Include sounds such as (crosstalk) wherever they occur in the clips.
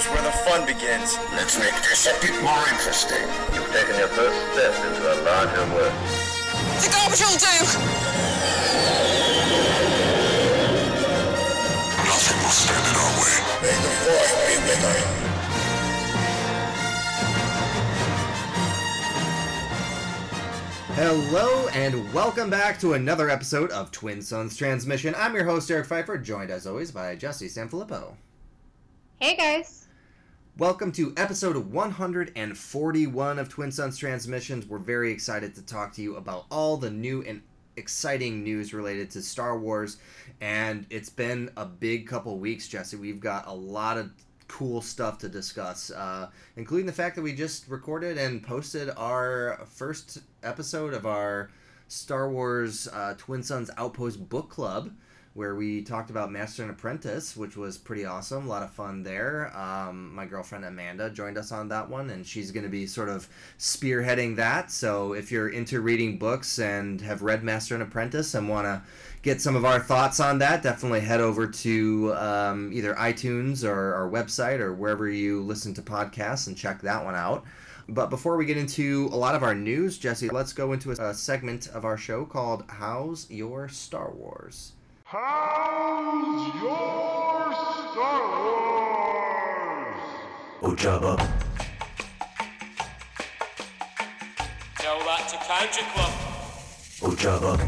Here's where the fun begins. Let's make this a bit more interesting. You've taken your first step into a larger world. The garbage will do! Nothing will stand in our way. May the force be with you. Hello and welcome back to another episode of Twin Suns Transmission. I'm your host Eric Pfeiffer, joined as always by Jesse Sanfilippo. Hey guys. Welcome to episode 141 of Twin Suns Transmissions. We're very excited to talk to you about all the new and exciting news related to Star Wars, and it's been a big couple weeks, Jesse. We've got a lot of cool stuff to discuss, uh, including the fact that we just recorded and posted our first episode of our Star Wars uh, Twin Suns Outpost Book Club, where we talked about Master and Apprentice, which was pretty awesome. A lot of fun there. Um, my girlfriend Amanda joined us on that one, and she's going to be sort of spearheading that. So if you're into reading books and have read Master and Apprentice and want to get some of our thoughts on that, definitely head over to um, either iTunes or our website or wherever you listen to podcasts and check that one out. But before we get into a lot of our news, Jesse, let's go into a, a segment of our show called How's Your Star Wars? How's your Star Wars? Ojaba. Tell that to Country Club. Ojaba.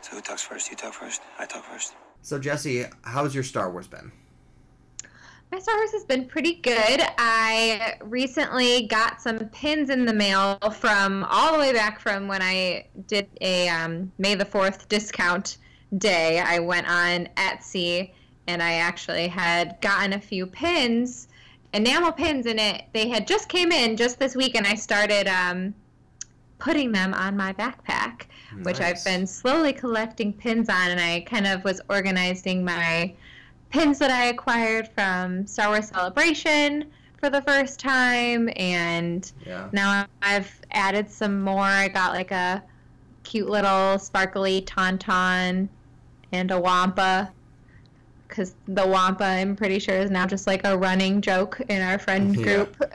So who talks first? You talk first? I talk first. So, Jesse, how's your Star Wars been? My Star Wars has been pretty good. I recently got some pins in the mail from all the way back from when I did a um, May the 4th discount day. I went on Etsy and I actually had gotten a few pins, enamel pins in it. They had just came in just this week and I started um, putting them on my backpack, which I've been slowly collecting pins on and I kind of was organizing my pins that I acquired from Star Wars Celebration for the first time, and Yeah. now I've added some more. I got like a cute little sparkly tauntaun and a wampa. Because the wampa, I'm pretty sure, is now just like a running joke in our friend (laughs) Yeah. group. (laughs)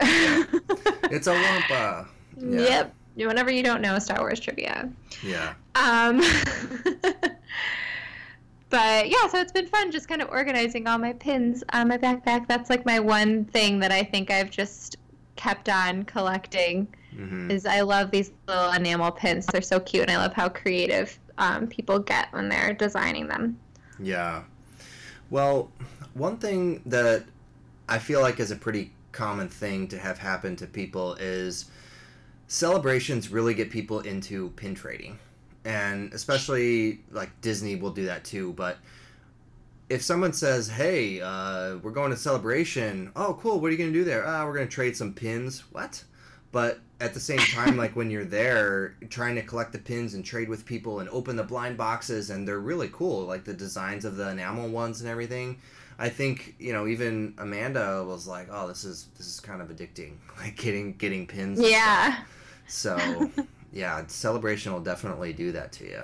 It's a Wampa. Yeah. Yep. Whenever you don't know Star Wars trivia. Yeah. Um, (laughs) but yeah, so it's been fun just kind of organizing all my pins on my backpack. That's like my one thing that I think I've just kept on collecting Mhm. is I love these little enamel pins. They're so cute, and I love how creative um, people get when they're designing them. Yeah. Well, one thing that I feel like is a pretty common thing to have happen to people is celebrations really get people into pin trading. And especially like Disney will do that too, but if someone says, "Hey, uh, we're going to celebration," oh, cool. What are you gonna do there? Ah, we're gonna trade some pins. What? But at the same time, like when you're there trying to collect the pins and trade with people and open the blind boxes, and they're really cool, like the designs of the enamel ones and everything. I think you know even Amanda was like, "Oh, this is this is kind of addicting, (laughs) like getting getting pins." Yeah. So, (laughs) yeah, celebration will definitely do that to you.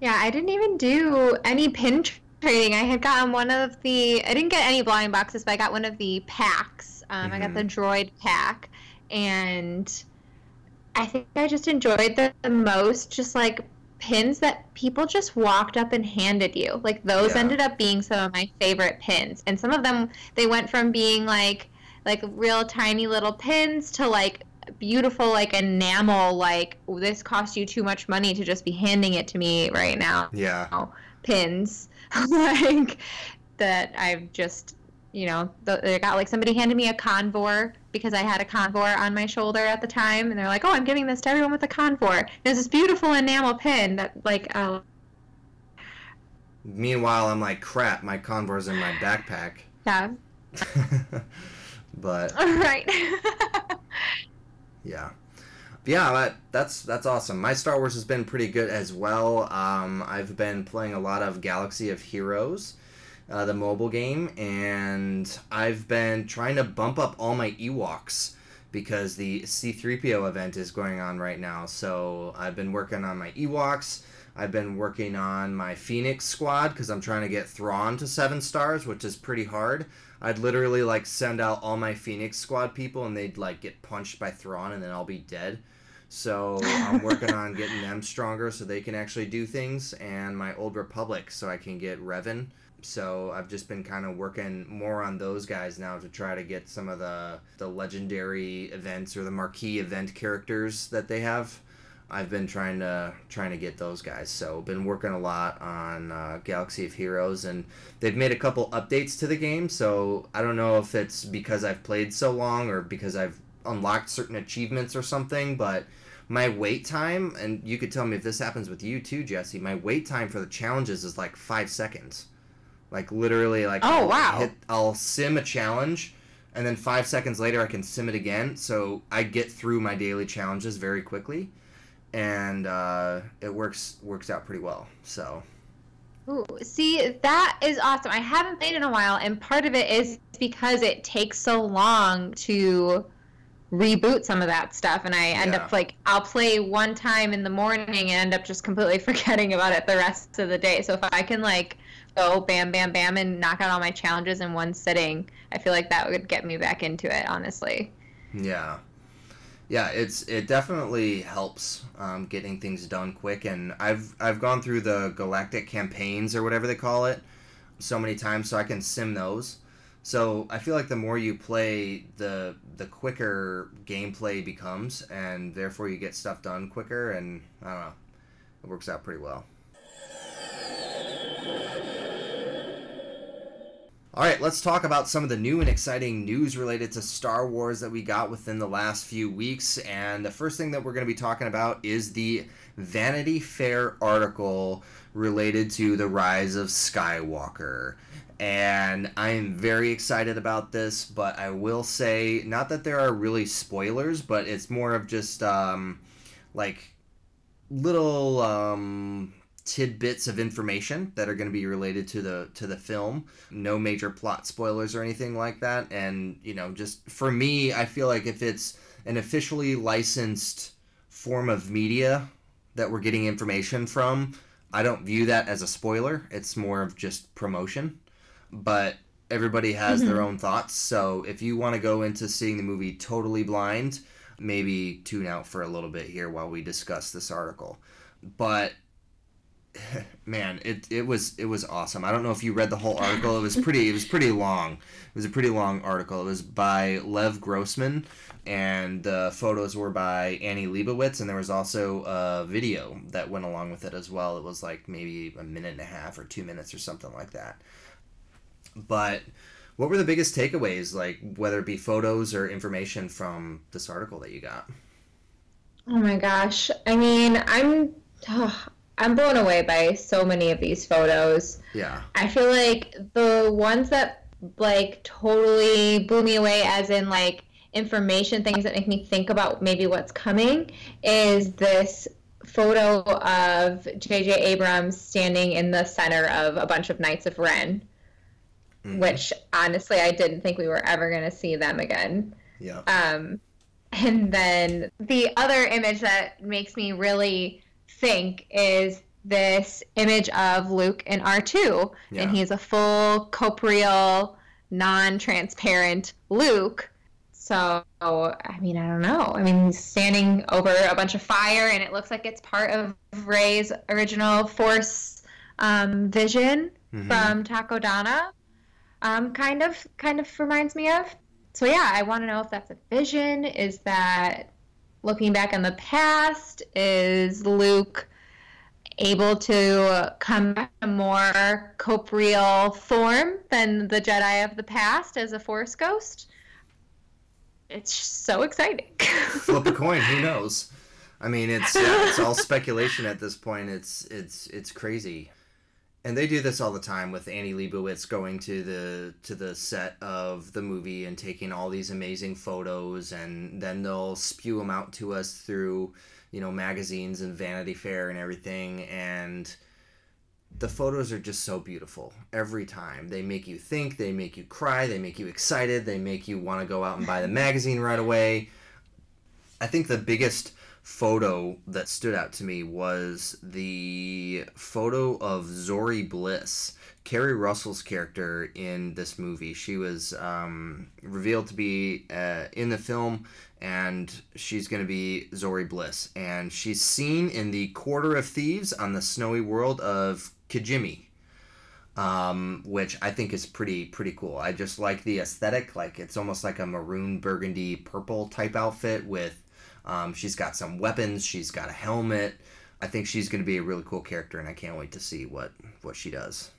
Yeah, I didn't even do any pin tr- trading. I had gotten one of the. I didn't get any blind boxes, but I got one of the packs. Um, I got the droid pack, and I think I just enjoyed the, the most. Just like pins that people just walked up and handed you. Like those Yeah. ended up being some of my favorite pins, and some of them they went from being like like real tiny little pins to like beautiful like enamel like this cost you too much money to just be handing it to me right now Yeah. pins (laughs) like that i've just you know they got like somebody handed me a convor because i had a convor on my shoulder at the time and they're like oh i'm giving this to everyone with a convor it's this beautiful enamel pin that like uh, Meanwhile, I'm like, crap, my Convor's in my backpack. yeah (laughs) but All (laughs) right. Yeah. Yeah that, that's that's awesome. My star wars has been pretty good as well. Um, i've been playing a lot of galaxy of heroes uh, the mobile game and i've been trying to bump up all my ewoks because the c3po event is going on right now. So i've been working on my ewoks i've been working on my phoenix squad because i'm trying to get thrawn to seven stars which is pretty hard I'd literally like send out all my Phoenix Squad people, and they'd like get punched by Thrawn, and then I'll be dead. So I'm (laughs) working on getting them stronger so they can actually do things, and my Old Republic so I can get Revan. So I've just been kind of working more on those guys now to try to get some of the the legendary events or the marquee event characters that they have. I've been trying to trying to get those guys. So been working a lot on uh, Galaxy of Heroes, and they've made a couple updates to the game. So I don't know if it's because I've played so long or because I've unlocked certain achievements or something, but my wait time, and you could tell me if this happens with you too, Jesse. My wait time for the challenges is like five seconds, like literally like Oh, I'll wow. hit, I'll sim a challenge. And then five seconds later, I can sim it again, so I get through my daily challenges very quickly and uh, it works works out pretty well. So Ooh, see, that is awesome. I haven't played in a while, and part of it is because it takes so long to reboot some of that stuff, and I end Yeah. up like I'll play one time in the morning and end up just completely (laughs) forgetting about it the rest of the day. So if I can like go bam, bam, bam, and knock out all my challenges in one sitting, I feel like that would get me back into it. Honestly. yeah, yeah, it's it definitely helps um, getting things done quick. And I've I've gone through the galactic campaigns or whatever they call it so many times, so I can sim those. So I feel like the more you play, the the quicker gameplay becomes, and therefore you get stuff done quicker. And I don't know, it works out pretty well. All right, let's talk about some of the new and exciting news related to Star Wars that we got within the last few weeks. And the first thing that we're going to be talking about is the Vanity Fair article related to the rise of Skywalker. And I am very excited about this, but I will say, not that there are really spoilers, but it's more of just um, like little um, tidbits of information that are going to be related to the to the film. No major plot spoilers or anything like that. And you know, just for me, I feel like if it's an officially licensed form of media that we're getting information from, I don't view that as a spoiler. It's more of just promotion. But everybody has their Mhm. own thoughts. So if you want to go into seeing the movie totally blind, maybe tune out for a little bit here while we discuss this article. But (laughs) man, it it was it was awesome. I don't know if you read the whole article. It was pretty it was pretty long. It was a pretty long article. It was by Lev Grossman and the photos were by Annie Leibovitz and there was also a video that went along with it as well. It was like maybe a minute and a half or 2 minutes or something like that. But what were the biggest takeaways like whether it be photos or information from this article that you got? Oh my gosh. I mean, I'm I'm blown away by so many of these photos. Yeah. I feel like the ones that like totally blew me away as in like information things that make me think about maybe what's coming is this photo of JJ Abrams standing in the center of a bunch of Knights of Ren, which honestly I didn't think we were ever going to see them again. Yeah. Um, and then the other image that makes me really think is this image of Luke in R2. Yeah. And he's a full corporeal, non transparent Luke. So, I mean, I don't know. I mean, he's standing over a bunch of fire, and it looks like it's part of Rey's original Force um, vision Mhm. from Takodana. Um, kind of, kind of reminds me of. So yeah, I want to know if that's a vision. Is that looking back on the past? Is Luke able to come back in a more corporeal form than the Jedi of the past as a Force ghost? It's so exciting. (laughs) Flip a coin, who knows? I mean, it's yeah, it's all speculation at this point. It's it's it's crazy. And they do this all the time with Annie Leibovitz going to the to the set of the movie and taking all these amazing photos, and then they'll spew them out to us through, you know, magazines and Vanity Fair and everything, and the photos are just so beautiful every time. They make you think, they make you cry, they make you excited, they make you want to go out and buy the (laughs) magazine right away. I think the biggest photo that stood out to me was the photo of Zorii Bliss, Keri Russell's character in this movie. She was um, revealed to be uh, in the film, and she's going to be Zorii Bliss. And she's seen in the Quarter of Thieves on the snowy world of Kijimi. Um, which I think is pretty pretty cool. I just like the aesthetic, like it's almost like a maroon burgundy purple type outfit with um, she's got some weapons. She's got a helmet. I think she's going to be a really cool character, and I can't wait to see what what she does.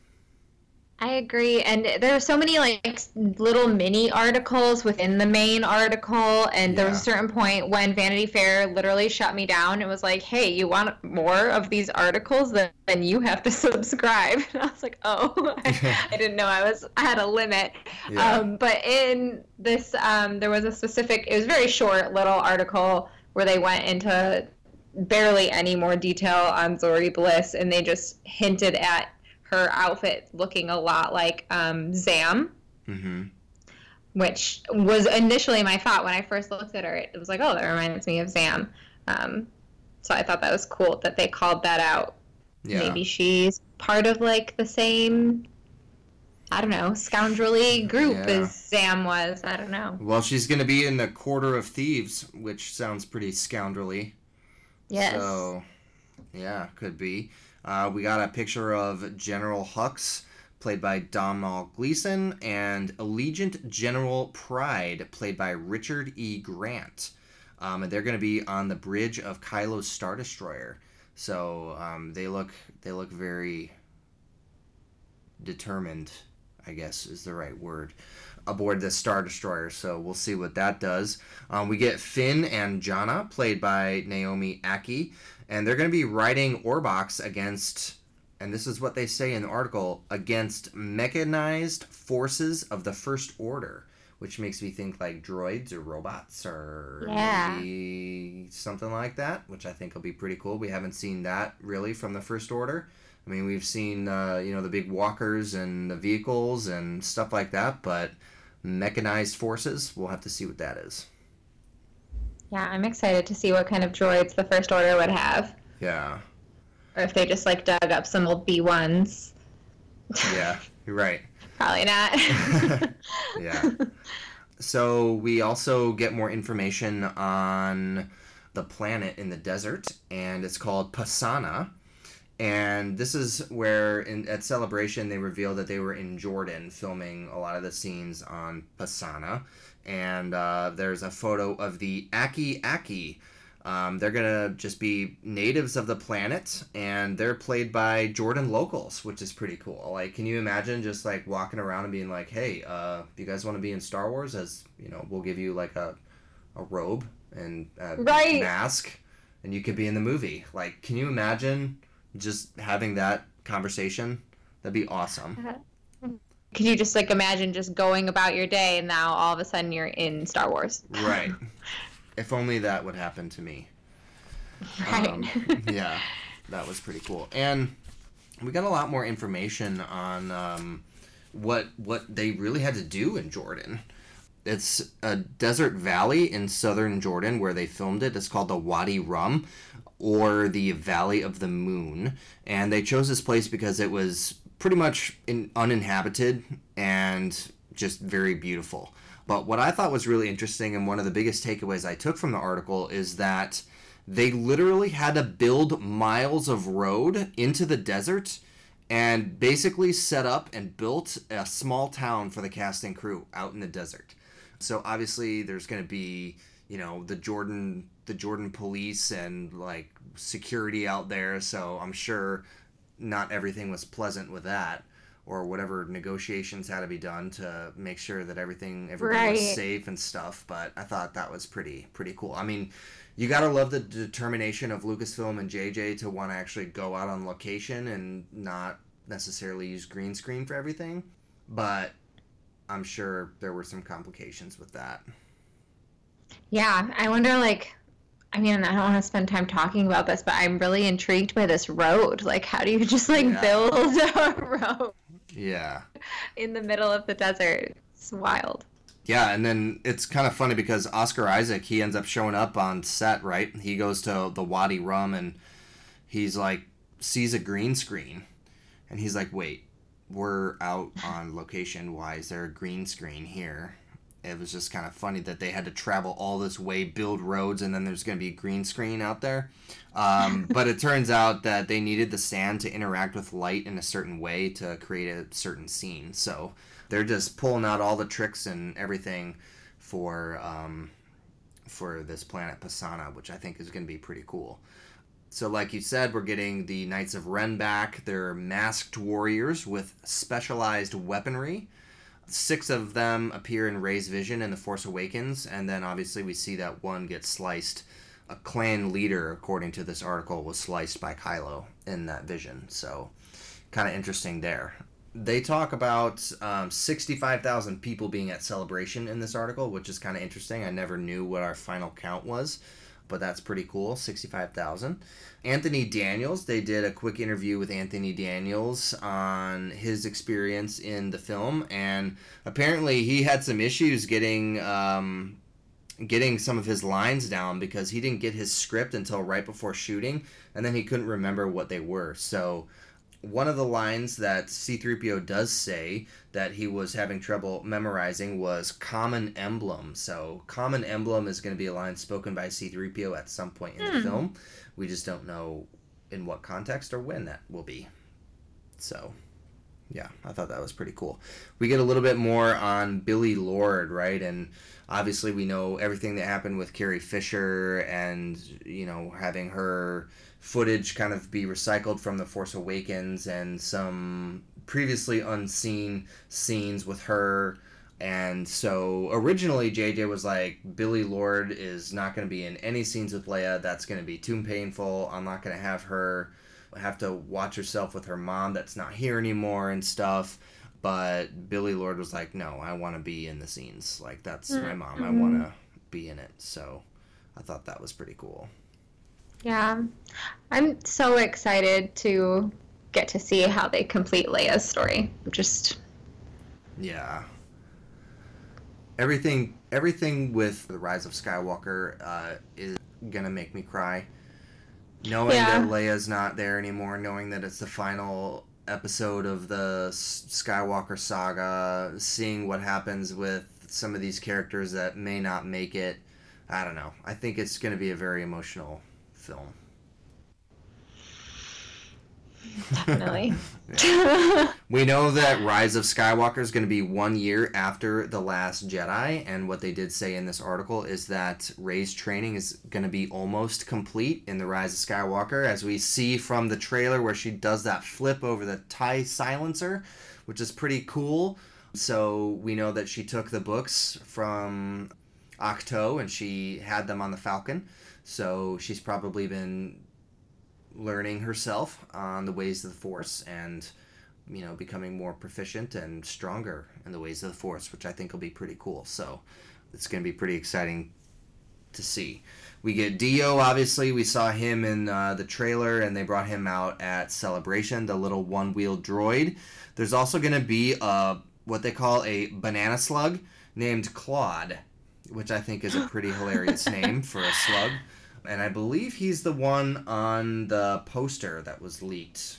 I agree, and there are so many like little mini articles within the main article, and there was a certain point when Vanity Fair literally shut me down. It was like, "Hey, you want more of these articles? Then, then you have to (laughs) subscribe." (laughs) And I was like, "Oh, (laughs) I, I didn't know I was I had a limit." Yeah. Um, but in this, um, there was a specific. It was a very short little article where they went into barely any more detail on Zorii Bliss, and they just hinted at her outfit looking a lot like um, Zam, Mm-hmm. which was initially my thought when I first looked at her. It was like, oh, that reminds me of Zam. Um, so I thought that was cool that they called that out. Yeah. Maybe she's part of like the same, I don't know, scoundrelly group Yeah. as Zam was. I don't know. Well, she's going to be in the Quarter of Thieves, which sounds pretty scoundrelly. Yes. So, yeah, could be. Uh, we got a picture of General Hux, played by Domhnall Gleeson, and Allegiant General Pryde, played by Richard E. Grant. Um, and they're going to be on the bridge of Kylo's Star Destroyer. So um, they look they look very determined, I guess is the right word, aboard the Star Destroyer. So we'll see what that does. Um, we get Finn and Jannah, played by Naomi Ackie, and they're going to be riding Orbaks against, and this is what they say in the article, against mechanized forces of the First Order. Which makes me think like droids or robots or Yeah. maybe something like that, which I think will be pretty cool. We haven't seen that really from the First Order. I mean, we've seen uh, you know the big walkers and the vehicles and stuff like that, but mechanized forces, we'll have to see what that is. Yeah, I'm excited to see what kind of droids the First Order would have. Yeah, Or if they just like dug up some old B1s. yeah, you're right. (laughs) Probably not. (laughs) Yeah. So we also get more information on the planet in the desert, and it's called Pasana. And this is where, in, at Celebration, they revealed that they were in Jordan filming a lot of the scenes on Pasana. And uh, there's a photo of the Aki Aki. Um, they're gonna just be natives of the planet, and they're played by Jordan locals, which is pretty cool. Like, can you imagine just like walking around and being like, "Hey, uh, do you guys want to be in Star Wars? As you know, we'll give you like a a robe and a Right. mask, and you could be in the movie." Like, can you imagine just having that conversation? That'd be awesome. Could you just like imagine just going about your day and now all of a sudden you're in Star Wars? Right. (laughs) if only that would happen to me. Right. Um, (laughs) yeah, that was pretty cool. And we got a lot more information on um, what what they really had to do in Jordan. It's a desert valley in southern Jordan where they filmed it. It's called the Wadi Rum or the Valley of the Moon. And they chose this place because it was pretty much in, uninhabited and just very beautiful. But what I thought was really interesting and one of the biggest takeaways I took from the article is that they literally had to build miles of road into the desert and basically set up and built a small town for the cast and crew out in the desert. So obviously there's going to be, you know, the Jordan the Jordan police and like security out there, so I'm sure not everything was pleasant with that or whatever negotiations had to be done to make sure that everything everybody was safe and stuff, but I thought that was pretty pretty cool. I mean, you got to love the determination of Lucasfilm and JJ to want to actually go out on location and not necessarily use green screen for everything, but I'm sure there were some complications with that. Yeah, I wonder like I mean, I don't want to spend time talking about this, but I'm really intrigued by this road. Like how do you just like Yeah. build (laughs) a road Yeah. in the middle of the desert? It's wild. Yeah, and then it's kind of funny because Oscar Isaac he ends up showing up on set, right? He goes to the Wadi Rum and he's like sees a green screen, and he's like, "Wait, we're out on location. Why is there a green screen here?" It was just kind of funny that they had to travel all this way, build roads, and then there's going to be a green screen out there. Um, (laughs) but it turns out that they needed the sand to interact with light in a certain way to create a certain scene. So they're just pulling out all the tricks and everything for um, for this planet Pasana, which I think is going to be pretty cool. So, like you said, we're getting the Knights of Ren back. They're masked warriors with specialized weaponry. Six of them appear in Rey's vision in The Force Awakens, and then obviously we see that one gets sliced. A clan leader, according to this article, was sliced by Kylo in that vision. So, kind of interesting there. They talk about um, 65,000 people being at Celebration in this article, which is kind of interesting. I never knew what our final count was, but that's pretty cool 65,000. Anthony Daniels, they did a quick interview with Anthony Daniels on his experience in the film, and apparently he had some issues getting. Um, getting some of his lines down because he didn't get his script until right before shooting and then he couldn't remember what they were so one of the lines that C3PO does say that he was having trouble memorizing was common emblem. So, common emblem is going to be a line spoken by C3PO at some point in the Hmm. film. We just don't know in what context or when that will be. So, yeah, I thought that was pretty cool. We get a little bit more on Billie Lourd, right? And obviously, we know everything that happened with Carrie Fisher and, you know, having her footage kind of be recycled from The Force Awakens and some previously unseen scenes with her. And so originally, JJ was like, Billie Lourd is not going to be in any scenes with Leia. That's going to be too painful. I'm not going to have her have to watch herself with her mom that's not here anymore and stuff. But Billie Lourd was like, no, I want to be in the scenes. Like, that's my mom. I Mhm. want to be in it. So I thought that was pretty cool. Yeah. I'm so excited to get to see how they complete Leia's story. Just Yeah. Everything everything with the Rise of Skywalker uh, is gonna make me cry. Knowing Yeah. that Leia's not there anymore, knowing that it's the final episode of the Skywalker saga, seeing what happens with some of these characters that may not make it. I don't know. I think it's gonna be a very emotional film. definitely. (laughs) We know that Rise of Skywalker is going to be one year after The Last Jedi, and what they did say in this article is that Rey's training is going to be almost complete in The Rise of Skywalker, as we see from the trailer where she does that flip over the TIE silencer, which is pretty cool. So we know that she took the books from Ahch-To and she had them on the Falcon. So she's probably been learning herself on the ways of the Force and you know becoming more proficient and stronger in the ways of the Force, which I think will be pretty cool. So it's going to be pretty exciting to see. We get D-O. Obviously, we saw him in uh, the trailer, and they brought him out at Celebration, the little one-wheel droid. There's also going to be a what they call a banana slug named Klaud, which I think is a pretty hilarious (laughs) name for a slug. And I believe he's the one on the poster that was leaked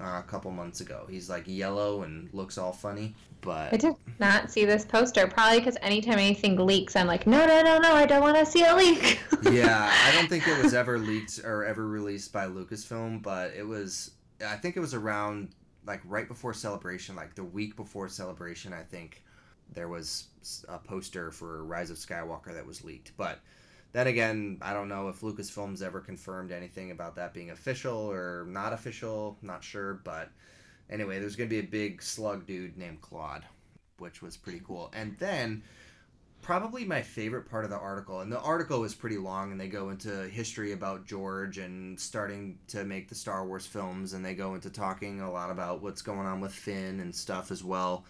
uh, a couple months ago. He's like yellow and looks all funny, but I did not see this poster. Probably because anytime anything leaks, I'm like, no, no, no, no, I don't want to see a leak. (laughs) yeah, I don't think it was ever leaked or ever released by Lucasfilm, but it was. I think it was around like right before Celebration, like the week before Celebration. I think there was a poster for Rise of Skywalker that was leaked, but. Then again, I don't know if Lucasfilm's ever confirmed anything about that being official or not official. Not sure, but anyway, there's going to be a big slug dude named Klaud, which was pretty cool. And then probably my favorite part of the article, and the article is pretty long, and they go into history about George and starting to make the Star Wars films, and they go into talking a lot about what's going on with Finn and stuff as well.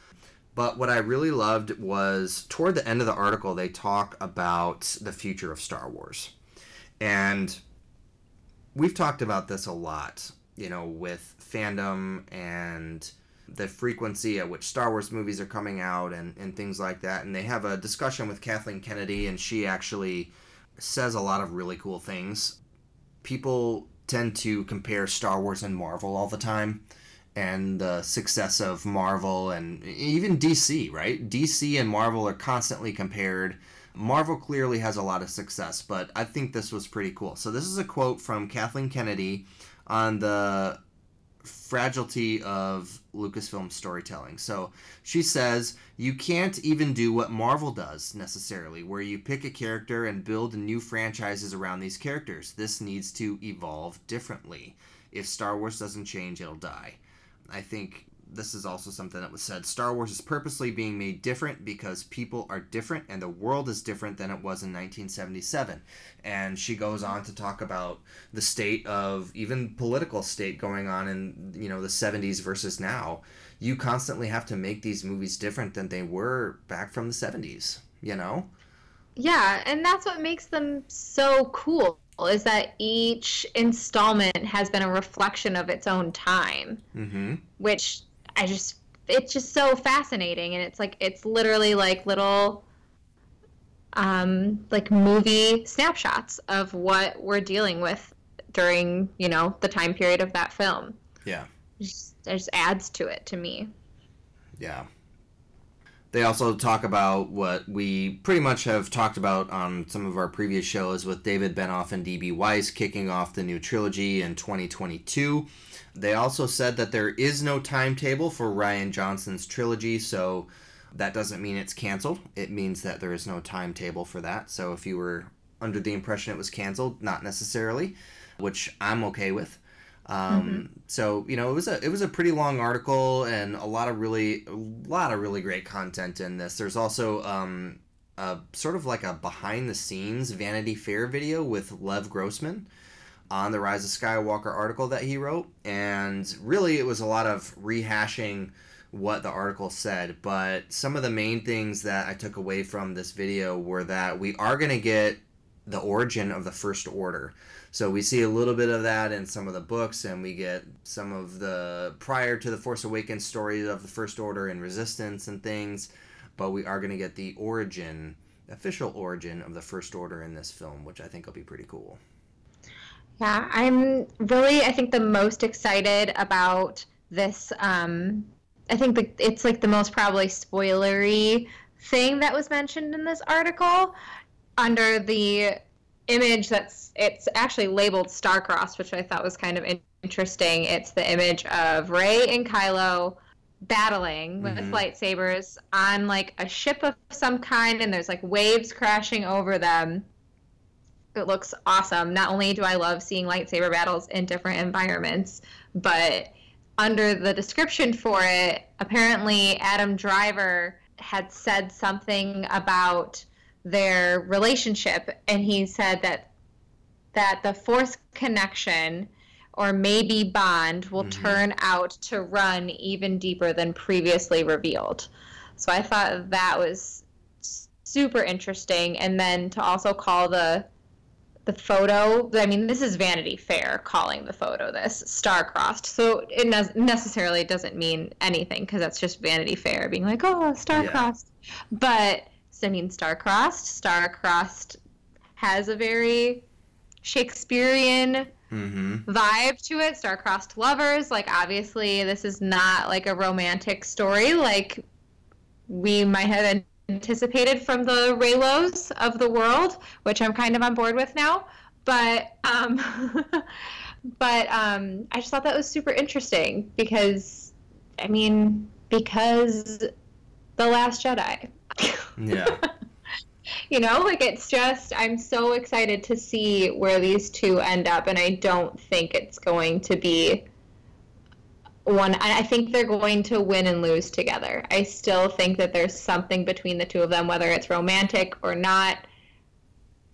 But what I really loved was toward the end of the article, they talk about the future of Star Wars. And we've talked about this a lot, you know, with fandom and the frequency at which Star Wars movies are coming out and, and things like that. And they have a discussion with Kathleen Kennedy, and she actually says a lot of really cool things. People tend to compare Star Wars and Marvel all the time and the success of Marvel and even DC, right? DC and Marvel are constantly compared. Marvel clearly has a lot of success, but I think this was pretty cool. So, this is a quote from Kathleen Kennedy on the fragility of Lucasfilm storytelling. So she says, You can't even do what Marvel does necessarily, where you pick a character and build new franchises around these characters. This needs to evolve differently. If Star Wars doesn't change, it'll die. I think this is also something that was said. Star Wars is purposely being made different because people are different and the world is different than it was in 1977. And she goes on to talk about the state of even political state going on in you know the 70s versus now. You constantly have to make these movies different than they were back from the 70s, you know? Yeah, and that's what makes them so cool is that each installment has been a reflection of its own time, mm-hmm. which I just it's just so fascinating, and it's like it's literally like little um like movie snapshots of what we're dealing with during you know the time period of that film. Yeah, it just, it just adds to it to me. Yeah. They also talk about what we pretty much have talked about on some of our previous shows with David Benioff and D.B. Weiss kicking off the new trilogy in 2022. They also said that there is no timetable for Rian Johnson's trilogy, so that doesn't mean it's canceled. It means that there is no timetable for that. So if you were under the impression it was canceled, not necessarily, which I'm okay with. Um, mm-hmm. So you know, it was a it was a pretty long article and a lot of really a lot of really great content in this. There's also um, a sort of like a behind the scenes Vanity Fair video with Lev Grossman on the Rise of Skywalker article that he wrote, and really it was a lot of rehashing what the article said. But some of the main things that I took away from this video were that we are going to get the origin of the First Order. So we see a little bit of that in some of the books, and we get some of the prior to the Force Awakens stories of the First Order and Resistance and things. But we are going to get the origin, official origin of the First Order in this film, which I think will be pretty cool. Yeah, I'm really, I think, the most excited about this. Um, I think the, it's like the most probably spoilery thing that was mentioned in this article under the image that's it's actually labeled Starcrossed, which I thought was kind of interesting. It's the image of Rey and Kylo battling with mm-hmm. lightsabers on like a ship of some kind, and there's like waves crashing over them. It looks awesome. Not only do I love seeing lightsaber battles in different environments, but under the description for it, apparently Adam Driver had said something about their relationship and he said that that the force connection or maybe bond will mm-hmm. turn out to run even deeper than previously revealed so i thought that was super interesting and then to also call the the photo i mean this is vanity fair calling the photo this star-crossed so it ne- necessarily doesn't mean anything because that's just vanity fair being like oh star-crossed yeah. but I mean, star-crossed. Star-crossed has a very Shakespearean mm-hmm. vibe to it. Star-crossed lovers. Like, obviously, this is not like a romantic story like we might have anticipated from the Reylos of the world, which I'm kind of on board with now. But um, (laughs) but um, I just thought that was super interesting because, I mean, because the Last Jedi. Yeah. (laughs) you know, like it's just I'm so excited to see where these two end up and I don't think it's going to be one. I think they're going to win and lose together. I still think that there's something between the two of them, whether it's romantic or not.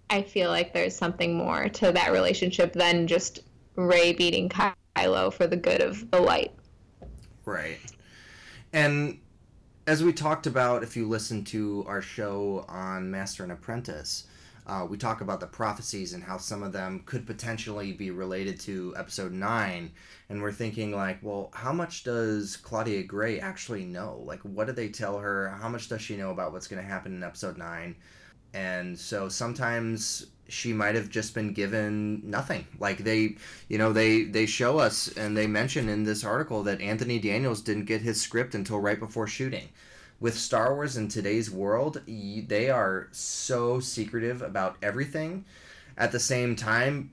I feel like there's something more to that relationship than just Rey beating Kylo for the good of the light. Right. And as we talked about, if you listen to our show on Master and Apprentice, uh, we talk about the prophecies and how some of them could potentially be related to episode 9 and we're thinking like well how much does claudia gray actually know? Like what did they tell her? How much does she know about what's going to happen in episode 9 and so sometimes she might have just been given nothing like they you know they they show us and they mention in this article that anthony daniels didn't get his script until right before shooting with Star Wars in today's world, they are so secretive about everything. At the same time,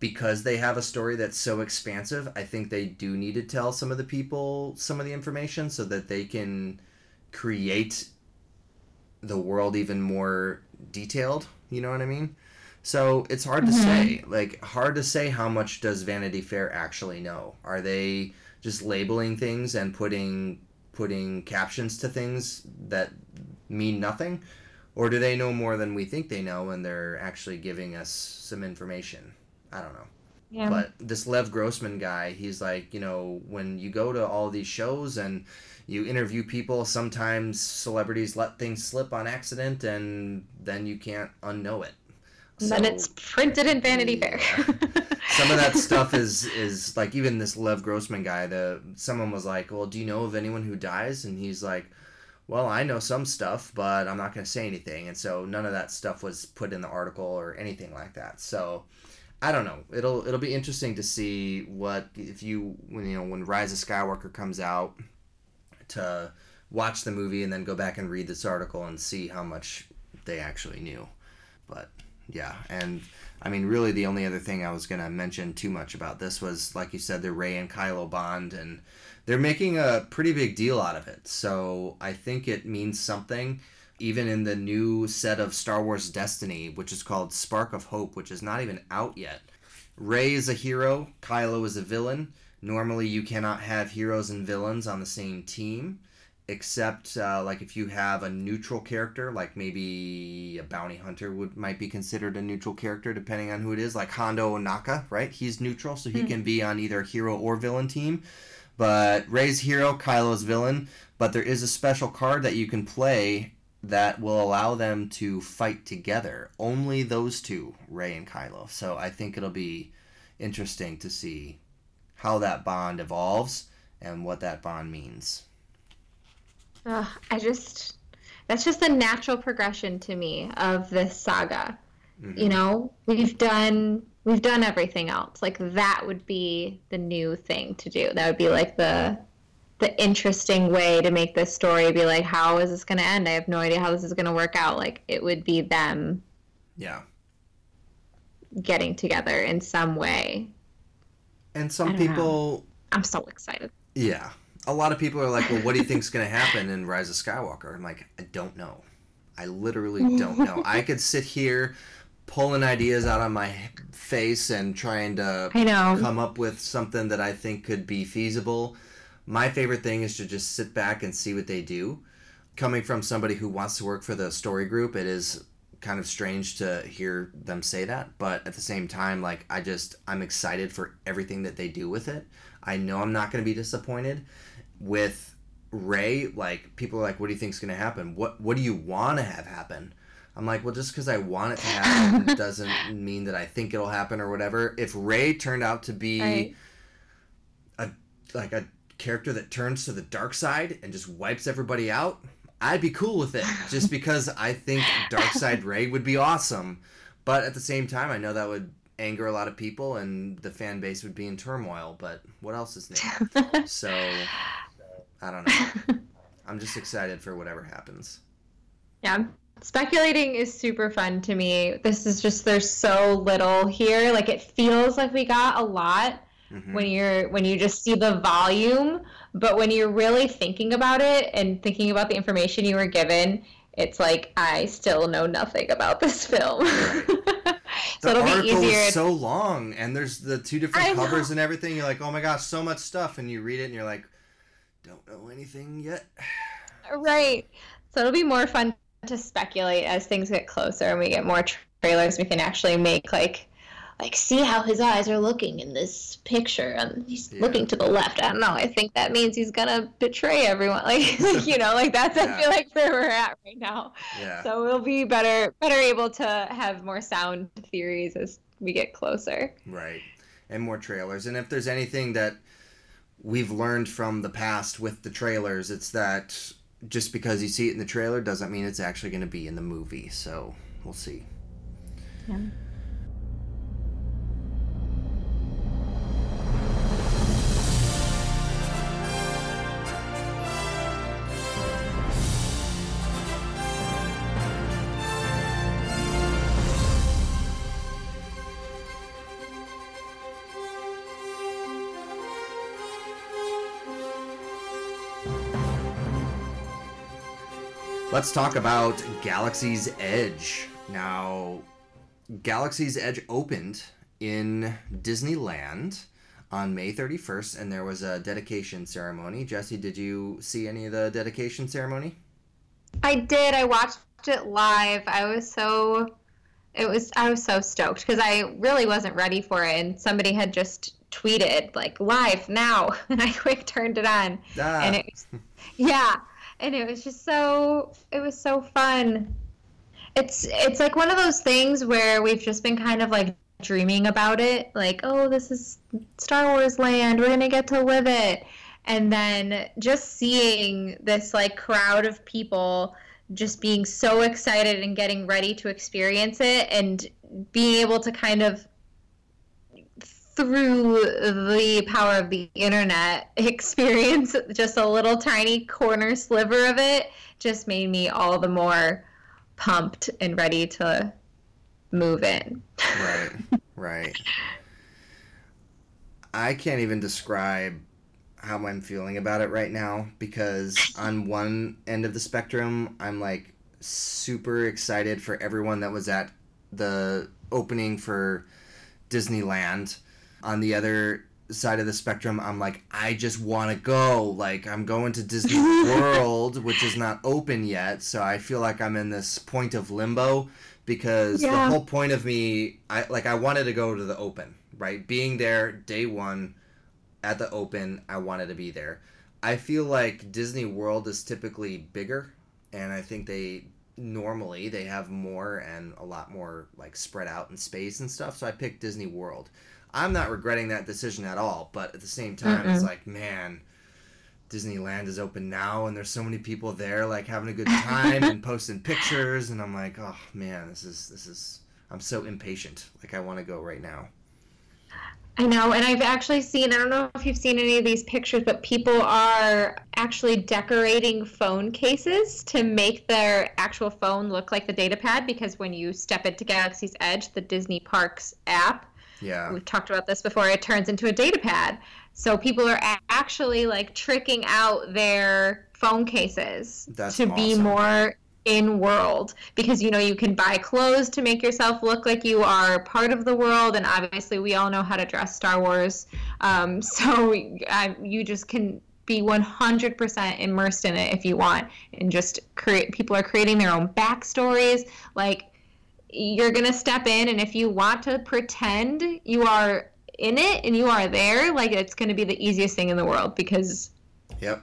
because they have a story that's so expansive, I think they do need to tell some of the people some of the information so that they can create the world even more detailed. You know what I mean? So it's hard mm-hmm. to say. Like, hard to say how much does Vanity Fair actually know? Are they just labeling things and putting putting captions to things that mean nothing? Or do they know more than we think they know and they're actually giving us some information? I don't know. Yeah. But this Lev Grossman guy, he's like, you know, when you go to all these shows and you interview people, sometimes celebrities let things slip on accident and then you can't unknow it. So, then it's printed in Vanity Fair. (laughs) some of that (laughs) stuff is is like even this Lev Grossman guy. The someone was like, "Well, do you know of anyone who dies?" And he's like, "Well, I know some stuff, but I'm not going to say anything." And so none of that stuff was put in the article or anything like that. So I don't know. It'll it'll be interesting to see what if you when you know when Rise of Skywalker comes out to watch the movie and then go back and read this article and see how much they actually knew. But yeah, and I mean, really, the only other thing I was gonna mention too much about this was, like you said, the Rey and Kylo bond, and they're making a pretty big deal out of it. So I think it means something. Even in the new set of Star Wars Destiny, which is called Spark of Hope, which is not even out yet. Rey is a hero, Kylo is a villain. Normally, you cannot have heroes and villains on the same team except uh, like if you have a neutral character like maybe a bounty hunter would might be considered a neutral character depending on who it is like hondo ohnaka right? He's neutral so he mm. can be on either hero or villain team. But rey's hero kylo's villain but there is a special card that you can play that will allow them to fight together. Only those two rey and kylo. So i think it'll be interesting to see how that bond evolves and what that bond means uh, I just that's just a natural progression to me of this saga. Mm-hmm. You know, we've done we've done everything else. Like that would be the new thing to do. That would be like the the interesting way to make this story be like how is this going to end? I have no idea how this is going to work out. Like it would be them Yeah. getting together in some way. And some people know. I'm so excited. Yeah a lot of people are like, well, what do you think's going to happen in Rise of Skywalker? I'm like, I don't know. I literally don't know. I could sit here pulling ideas out of my face and trying to I know. come up with something that I think could be feasible. My favorite thing is to just sit back and see what they do. Coming from somebody who wants to work for the story group, it is kind of strange to hear them say that, but at the same time like I just I'm excited for everything that they do with it. I know I'm not going to be disappointed with Rey, like people are like, "What do you think's gonna happen? What What do you want to have happen?" I'm like, well, just because I want it to happen (laughs) doesn't mean that I think it'll happen or whatever. If Rey turned out to be right. a like a character that turns to the dark side and just wipes everybody out, I'd be cool with it. (laughs) Just because I think Dark Side Rey would be awesome, but at the same time, I know that would anger a lot of people and the fan base would be in turmoil. But what else is new? (laughs) so I don't know. (laughs) I'm just excited for whatever happens. Yeah. Speculating is super fun to me. This is just there's so little here. Like it feels like we got a lot mm-hmm. when you're when you just see the volume, but when you're really thinking about it and thinking about the information you were given, it's like I still know nothing about this film. (laughs) the so it'll be easier. is so long, and there's the two different I know. covers and everything. You're like, oh my gosh, so much stuff, and you read it, and you're like, don't know anything yet. (sighs) Right. So it'll be more fun to speculate as things get closer and we get more trailers. We can actually make like, like see how his eyes are looking in this picture, and he's Yeah. looking to the left. I don't know. I think that means he's gonna betray everyone. (laughs) Like, like you know, like that's Yeah. I feel like where we're at right now. Yeah. So we'll be better, better able to have more sound theories as we get closer. Right. And more trailers. And if there's anything that we've learned from the past with the trailers, it's that just because you see it in the trailer doesn't mean it's actually going to be in the movie. So we'll see. Yeah. Let's talk about Galaxy's Edge. Now, Galaxy's Edge opened in Disneyland on May 31st, and there was a dedication ceremony. Jesse, did you see any of the dedication ceremony? I did. I watched it live. I was so it was I was so stoked because I really wasn't ready for it and somebody had just tweeted like live now (laughs) and I quick turned it on Ah. and it was, yeah and it was just so it was so fun. It's it's like one of those things where we've just been kind of like dreaming about it. Like oh this is Star Wars land. We're to get to live it. And then just seeing this like crowd of people just being so excited and getting ready to experience it and being able to kind of through the power of the internet (laughs) experience just a little tiny corner sliver of it just made me all the more pumped and ready to move in Right, (laughs) right. I can't even describe how I'm feeling about it right now because on one end of the spectrum, I'm like super excited for everyone that was at the opening for Disneyland. On the other side of the spectrum, I'm like, I just want to go. Like, I'm going to Disney (laughs) World, which is not open yet. So I feel like I'm in this point of limbo because Yeah. the whole point of me, I like, I wanted to go to the open, right? Being there day one at the open, I wanted to be there. I feel like Disney World is typically bigger, and I think they normally they have more and a lot more like spread out in space and stuff. So I picked Disney World. I'm not regretting that decision at all, but at the same time, it's Mm-mm. like, man, Disneyland is open now, and there's so many people there, like having a good time and (laughs) posting pictures, and I'm like, oh man, this is this is. I'm so impatient. Like I want to go right now. I know, and I've actually seen, I don't know if you've seen any of these pictures, but people are actually decorating phone cases to make their actual phone look like the data pad because when you step into Galaxy's Edge, the Disney Parks app, Yeah. we've talked about this before, it turns into a data pad. So people are a- actually like tricking out their phone cases That's to be more in world. Because you know you can buy clothes to make yourself look like you are part of the world. And obviously we all know how to dress star wars. Um, (laughs) so I, you just can be 100% immersed in it if you want. And just create people are creating their own backstories. Like you're gonna step in and if you want to pretend you are in it and you are there like it's gonna be the easiest thing in the world because Yep.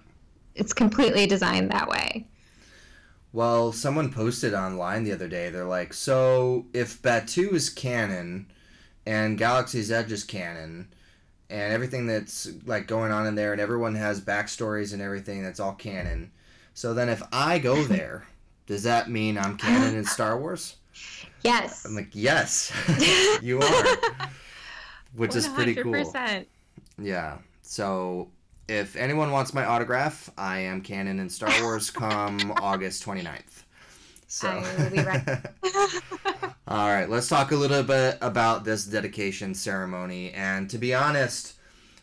it's completely designed that way Well, someone posted online the other day. They're like, so if Batuu is canon and Galaxy's Edge is canon and everything that's like going on in there and everyone has backstories and everything that's all canon. So then if I go (laughs) there, does that mean I'm canon in Star Wars? Yes I'm like, yes, (laughs) (laughs) you are. Which is pretty cool. Yeah. So if anyone wants my autograph, I am canon in Star Wars (laughs) come August 29th. So I will be ready. All right, let's talk a little bit about this dedication ceremony. And to be honest,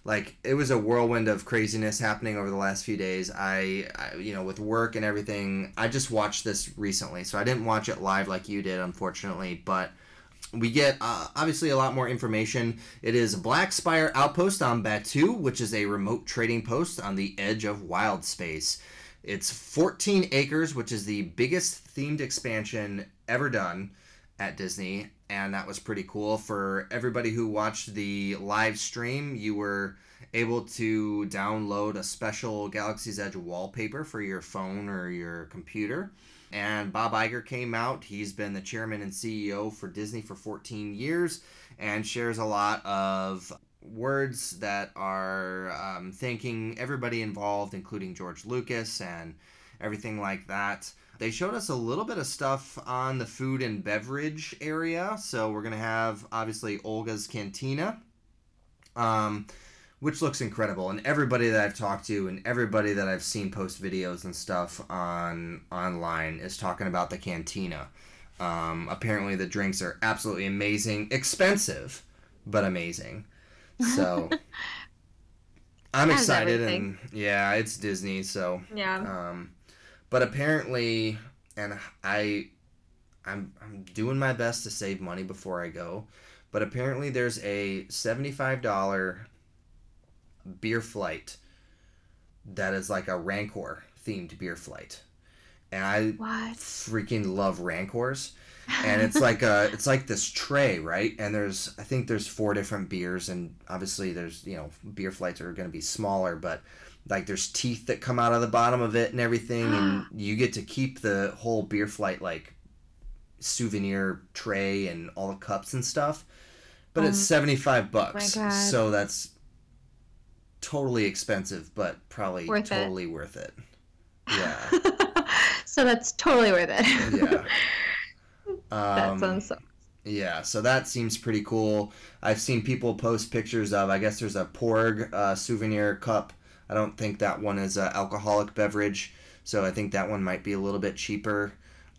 like it was a whirlwind of craziness happening over the last few days. I, I you know, with work and everything, I just watched this recently. So I didn't watch it live like you did, unfortunately, but we get uh, obviously a lot more information. It is Black Spire Outpost on Batuu, which is a remote trading post on the edge of wild space. It's 14 acres, which is the biggest themed expansion ever done at Disney, and that was pretty cool. For everybody who watched the live stream, you were able to download a special Galaxy's Edge wallpaper for your phone or your computer. And Bob Iger came out. He's been the chairman and CEO for Disney for 14 years and shares a lot of words that are um, thanking everybody involved, including George Lucas and everything like that. They showed us a little bit of stuff on the food and beverage area. So we're going to have obviously Oga's Cantina. Um, which looks incredible. And everybody that I've talked to and everybody that I've seen post videos and stuff on online is talking about the cantina. Um, apparently, the drinks are absolutely amazing, expensive, but amazing. So (laughs) I'm excited, and yeah, it's Disney, so Yeah. Um, but apparently, and I, I'm I'm doing my best to save money before I go, but apparently there's a seventy-five dollar beer flight that is like a Rancor themed beer flight, and I What? freaking love Rancors. and it's (laughs) like a it's like this tray right and there's i think there's four different beers and obviously there's you know beer flights are going to be smaller but like there's teeth that come out of the bottom of it and everything and (gasps) you get to keep the whole beer flight like souvenir tray and all the cups and stuff but it's Oh 75 bucks God. so that's totally expensive but probably Worth it. totally worth it (laughs) yeah so that's totally worth it. yeah (laughs) that Um, sounds so. Yeah, so that seems pretty cool. I've seen people post pictures of. I guess there's a Porg uh, souvenir cup. I don't think that one is an alcoholic beverage, so I think that one might be a little bit cheaper.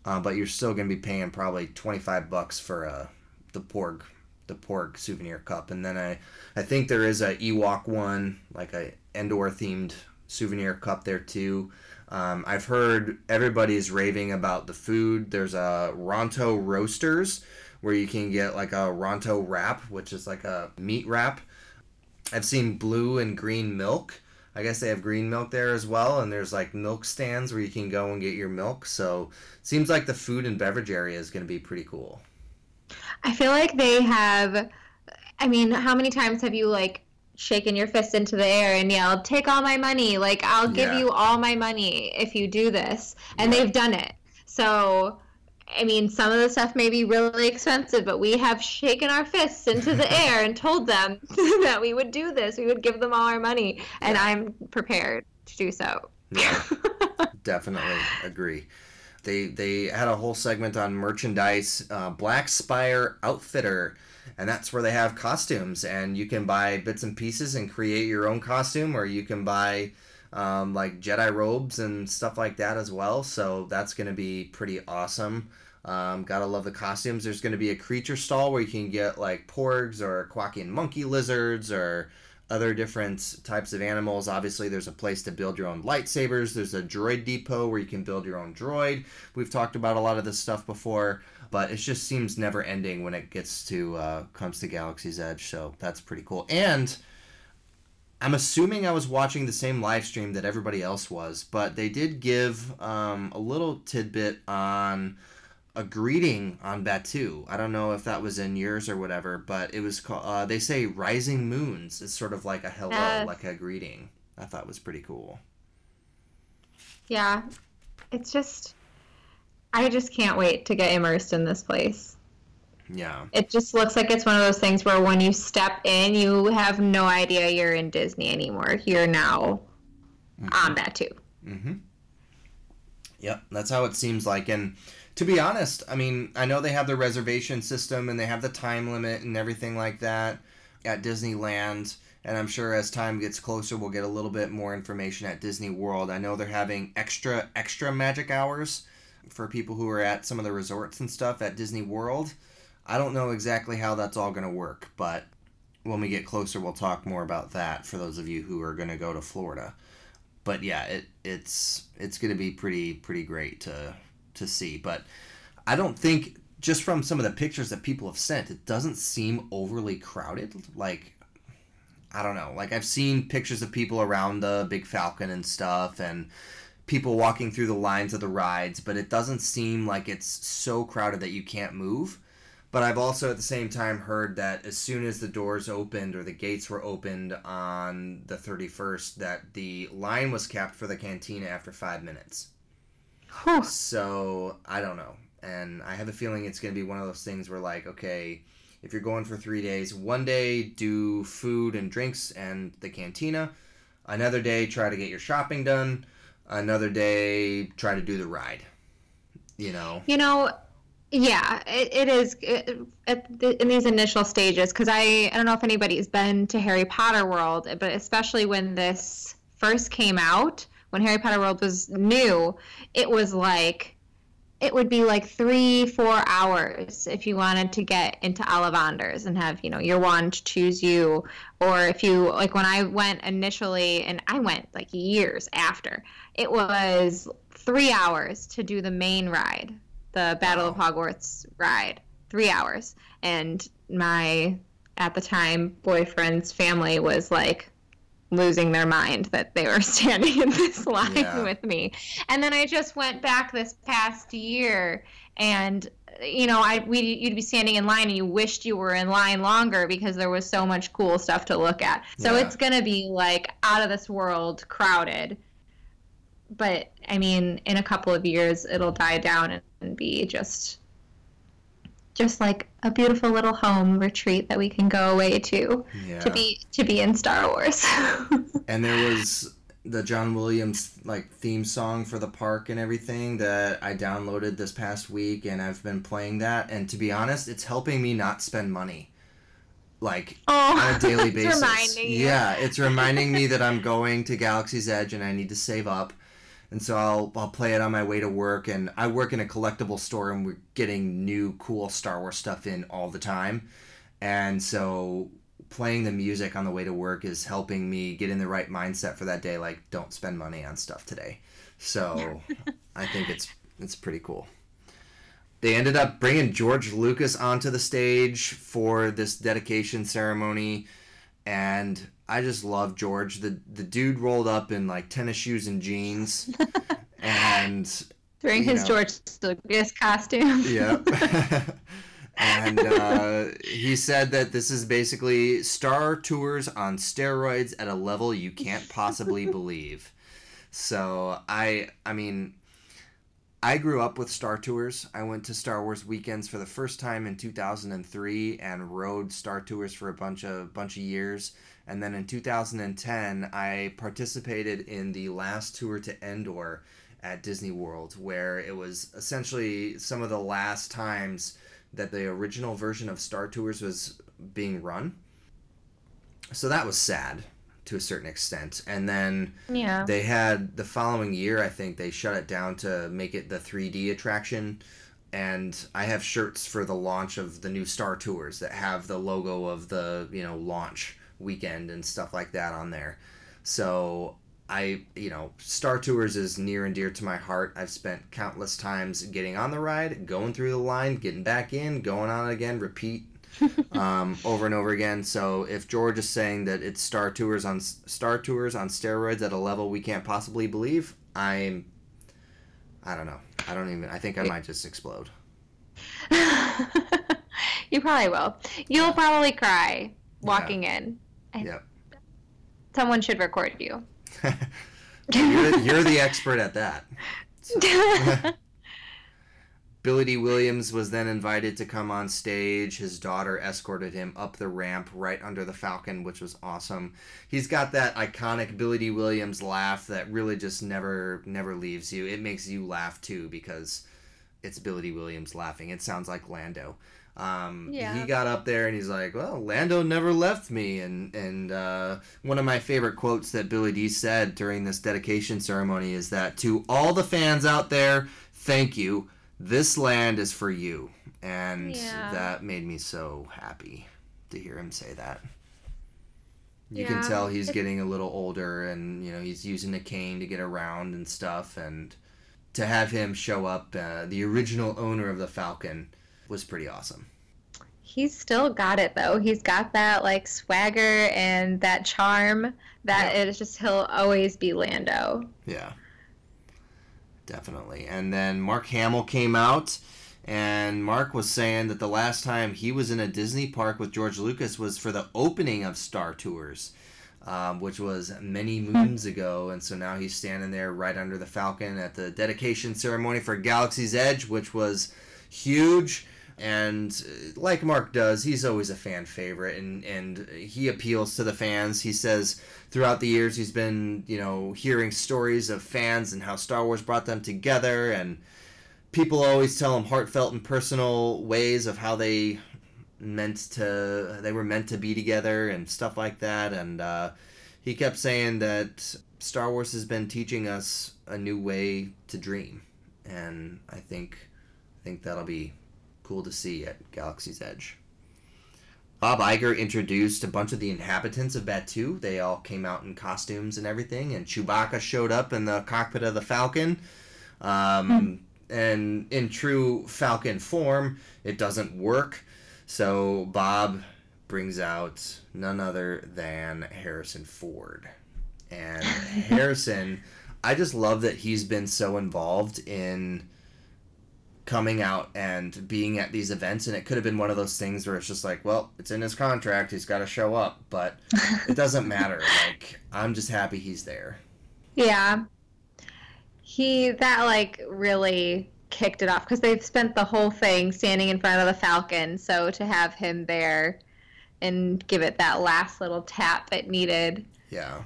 Uh, but you're still gonna be paying probably 25 bucks for uh, the Porg, the Porg souvenir cup. And then I, I think there is a Ewok one, like a Endor themed souvenir cup there too. Um, I've heard everybody's raving about the food. There's a Ronto Roasters where you can get like a Ronto wrap, which is like a meat wrap. I've seen blue and green milk. I guess they have green milk there as well, and there's like milk stands where you can go and get your milk. So seems like the food and beverage area is going to be pretty cool. I feel like they have. I mean, how many times have you like shaken your fist into the air and yelled, "Take all my money! Like I'll give Yeah. you all my money if you do this," and they've done it. So. I mean, some of the stuff may be really expensive, but we have shaken our fists into the (laughs) air and told them (laughs) that we would do this. We would give them all our money, and I'm prepared to do so. Yeah, (laughs) definitely agree. They they had a whole segment on merchandise, uh, Black Spire Outfitter, and that's where they have costumes, and you can buy bits and pieces and create your own costume, or you can buy um, like Jedi robes and stuff like that as well. So that's going to be pretty awesome. Um, gotta love the costumes. There's going to be a creature stall where you can get like porgs or quacking monkey lizards or other different types of animals. Obviously, there's a place to build your own lightsabers. There's a droid depot where you can build your own droid. We've talked about a lot of this stuff before, but it just seems never ending when it gets to uh, comes to Galaxy's Edge. So that's pretty cool. And I'm assuming I was watching the same live stream that everybody else was, but they did give um, a little tidbit on a greeting on Batuu. I don't know if that was in yours or whatever, but it was called. Uh, they say "rising moons" is sort of like a hello, Yes. like a greeting. I thought was pretty cool. Yeah, it's just, I just can't wait to get immersed in this place. Yeah, It just looks like it's one of those things where when you step in, you have no idea you're in Disney anymore. You're now on Batuu. Mm-hmm. Yep, that's how it seems like. And to be honest, I mean, I know they have the reservation system and they have the time limit and everything like that at Disneyland. And I'm sure as time gets closer, we'll get a little bit more information at Disney World. I know they're having extra, extra magic hours for people who are at some of the resorts and stuff at Disney World. I don't know exactly how that's all going to work, but when we get closer, we'll talk more about that for those of you who are going to go to Florida but yeah, it it's it's gonna be pretty pretty great to to see. But I don't think just from some of the pictures that people have sent, it doesn't seem overly crowded. Like, I don't know. Like, I've seen pictures of people around the Big Falcon and stuff, and people walking through the lines of the rides, but it doesn't seem like it's so crowded that you can't move. But I've also at the same time heard that as soon as the doors opened or the gates were opened on the 31st, that the line was capped for the cantina after five minutes. So I don't know. And I have a feeling it's going to be one of those things where, like, okay, if you're going for three days, one day do food and drinks and the cantina, another day try to get your shopping done, another day try to do the ride. You know? You know, yeah, it, it is it, the, in these initial stages because I I don't know if anybody's been to Harry Potter World, but especially when this first came out, when Harry Potter World was new, it was like it would be like three four hours if you wanted to get into Ollivanders and have you know your wand choose you, or if you like when I went initially and I went like years after, it was three hours to do the main ride the Battle of Hogwarts ride, three hours. And my, at the time, boyfriend's family was like losing their mind that they were (laughs) standing in this (laughs) line Yeah. with me. And then I just went back this past year and you know, I we you'd be standing in line and you wished you were in line longer because there was so much cool stuff to look at. So Yeah. it's gonna be like out of this world crowded but I mean, in a couple of years, it'll die down and, and be just, just like a beautiful little home retreat that we can go away to, Yeah. to be to be in Star Wars. (laughs) and there was the John Williams like theme song for the park and everything that I downloaded this past week and I've been playing that and to be honest it's helping me not spend money like Oh, on a (laughs) daily basis. Yeah, it's reminding me (laughs) that I'm going to Galaxy's Edge and I need to save up. And so I'll I'll play it on my way to work and I work in a collectible store and we're getting new cool Star Wars stuff in all the time. And so playing the music on the way to work is helping me get in the right mindset for that day like don't spend money on stuff today. So (laughs) I think it's it's pretty cool. They ended up bringing George Lucas onto the stage for this dedication ceremony, and I just love George. the The dude rolled up in like tennis shoes and jeans, (laughs) and During his know, George Lucas costume. yeah. (laughs) and uh, he said that this is basically Star Tours on steroids at a level you can't possibly (laughs) believe. So I, I mean, I grew up with Star Tours. I went to Star Wars weekends for the first time in 2003 and rode Star Tours for a bunch of bunch of years. And then in 2010, I participated in the last tour to Endor at Disney World, where it was essentially some of the last times that the original version of Star Tours was being run. So that was sad to a certain extent. And then Yeah. they had the following year, I think they shut it down to make it the 3D attraction. And I have shirts for the launch of the new Star Tours that have the logo of the, you know, launch weekend and stuff like that on there. So I, you know, Star Tours is near and dear to my heart. I've spent countless times getting on the ride, going through the line, getting back in, going on it again, repeat (laughs) um, over and over again. So if George is saying that it's Star Tours on Star Tours on steroids at a level we can't possibly believe, I'm, I don't know. I don't even. I think I might just explode. (laughs) you probably will. You'll probably cry walking in. And Yep. Someone should record you. (laughs) You're, you're the expert at that. (laughs) Billy Dee Williams was then invited to come on stage. His daughter escorted him up the ramp right under the Falcon, which was awesome. He's got that iconic Billy Dee Williams laugh that really just never never leaves you. It makes you laugh too because it's Billy Dee Williams laughing. It sounds like Lando. Um, Yeah. He got up there and he's like, "Well, Lando never left me." And and uh, one of my favorite quotes that Billy Dee said during this dedication ceremony is that to all the fans out there, thank you. This land is for you, and Yeah. that made me so happy to hear him say that. You can tell he's getting a little older, and you know he's using a cane to get around and stuff, and to have him show up, uh, the original owner of the Falcon, was pretty awesome. He's still got it though. He's got that like swagger and that charm that Yeah. it is just he'll always be Lando. Yeah. Definitely. And then Mark Hamill came out and Mark was saying that the last time he was in a Disney park with George Lucas was for the opening of Star Tours, um, which was many moons ago. And so now he's standing there right under the Falcon at the dedication ceremony for Galaxy's Edge, which was huge. And uh, like Mark does, he's always a fan favorite, and, and he appeals to the fans. He says throughout the years he's been, you know, hearing stories of fans and how Star Wars brought them together, and people always tell him heartfelt and personal ways of how they meant to they were meant to be together and stuff like that. And uh, he kept saying that Star Wars has been teaching us a new way to dream, and I think I think that'll be cool to see at Galaxy's Edge. Bob Iger introduced a bunch of the inhabitants of Batuu. They all came out in costumes and everything, and Chewbacca showed up in the cockpit of the Falcon. Um, And in true Falcon form, it doesn't work. So Bob brings out none other than Harrison Ford. And (laughs) Harrison, I just love that he's been so involved in coming out and being at these events and it could have been one of those things where it's just like well it's in his contract he's got to show up but it doesn't (laughs) matter like i'm just happy he's there Yeah. He that like really kicked it off because they've spent the whole thing standing in front of the Falcon. So to have him there and give it that last little tap it needed, yeah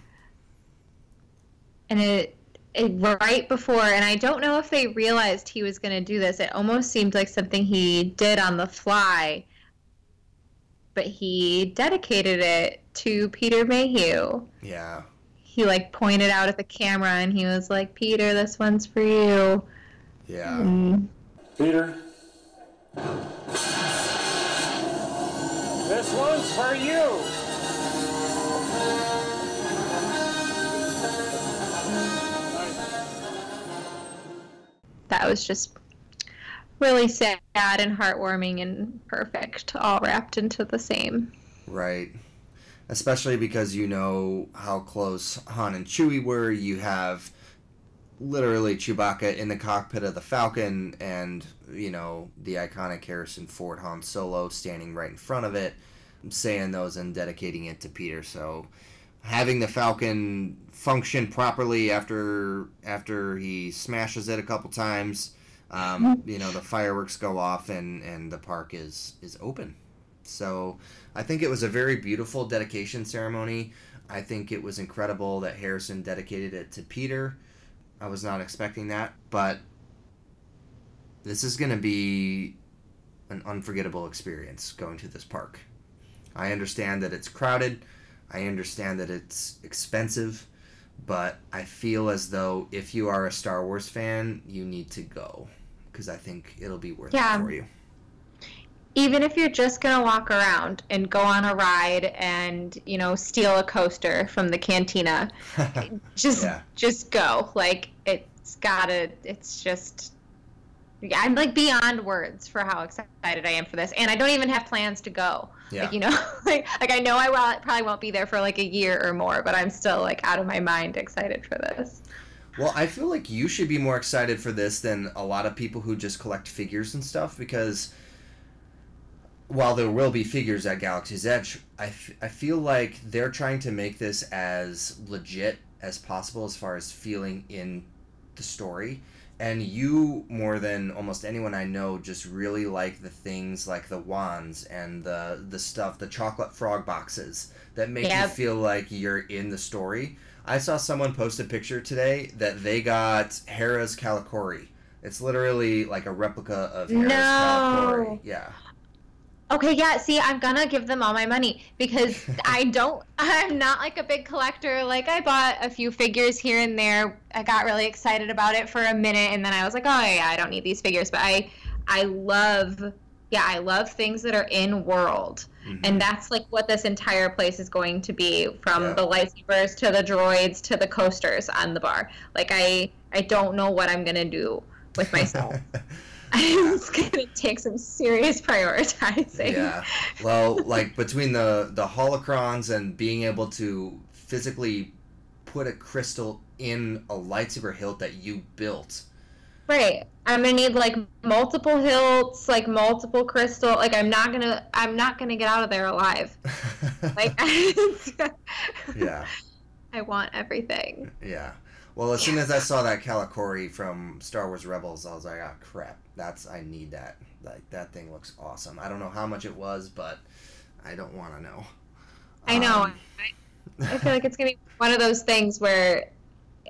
and it, it right before, and I don't know if they realized he was going to do this. It almost seemed like something he did on the fly, but he dedicated it to Peter Mayhew. yeah He like pointed out at the camera and he was like, "Peter, this one's for you." yeah Mm. Peter. This one's for you. That was just really sad and heartwarming and perfect, all wrapped into the same. right. Especially because you know how close han and chewie were. You have literally chewbacca in the cockpit of the falcon and you know the iconic harrison ford han solo standing right in front of it saying those and dedicating it to peter. So having the falcon function properly after after he smashes it a couple times um, you know the fireworks go off and and the park is is open so I think it was a very beautiful dedication ceremony. I think it was incredible that Harrison dedicated it to Peter. I was not expecting that, but this is going to be an unforgettable experience going to this park. I understand that it's crowded. I understand that it's expensive, but I feel as though if you are a Star Wars fan, you need to go because I think it'll be worth Yeah. it for you. Even if you're just going to walk around and go on a ride and, you know, steal a coaster from the cantina, (laughs) just Yeah. just go. Like it's got to it's just I'm like beyond words for how excited I am for this, and I don't even have plans to go. Yeah. Like you know, (laughs) like like I know I will, probably won't be there for like a year or more, but I'm still like out of my mind excited for this. Well, I feel like you should be more excited for this than a lot of people who just collect figures and stuff because while there will be figures at Galaxy's Edge, I, f- I feel like they're trying to make this as legit as possible as far as feeling in the story. And you, more than almost anyone I know, just really like the things like the wands and the the stuff, the chocolate frog boxes that make you feel like you're in the story. I saw someone post a picture today that they got Hera's Kalikori. It's literally like a replica of Hera's No. Kalikori. Yeah. Okay, yeah, see, I'm gonna give them all my money because (laughs) I don't, I'm not like a big collector. Like, I bought a few figures here and there. I got really excited about it for a minute and then I was like, oh, yeah, I don't need these figures. But I, I love, yeah, I love things that are in world. Mm-hmm. And that's like what this entire place is going to be from Yeah. the lightsabers to the droids to the coasters on the bar. Like, I, I don't know what I'm gonna do with myself. (laughs) it's gonna take some serious prioritizing. Yeah. Well, like between the the holocrons and being able to physically put a crystal in a lightsaber hilt that you built. Right. I'm gonna need like multiple hilts, like multiple crystal. Like I'm not gonna, I'm not gonna get out of there alive. (laughs) like, (laughs) yeah. I want everything. Yeah. Well, as soon as I saw that Kalikori from Star Wars Rebels, I was like, "Oh crap, that's I need that. Like that thing looks awesome. I don't know how much it was, but I don't want to know." I know. Um, I, I feel like it's gonna be one of those things where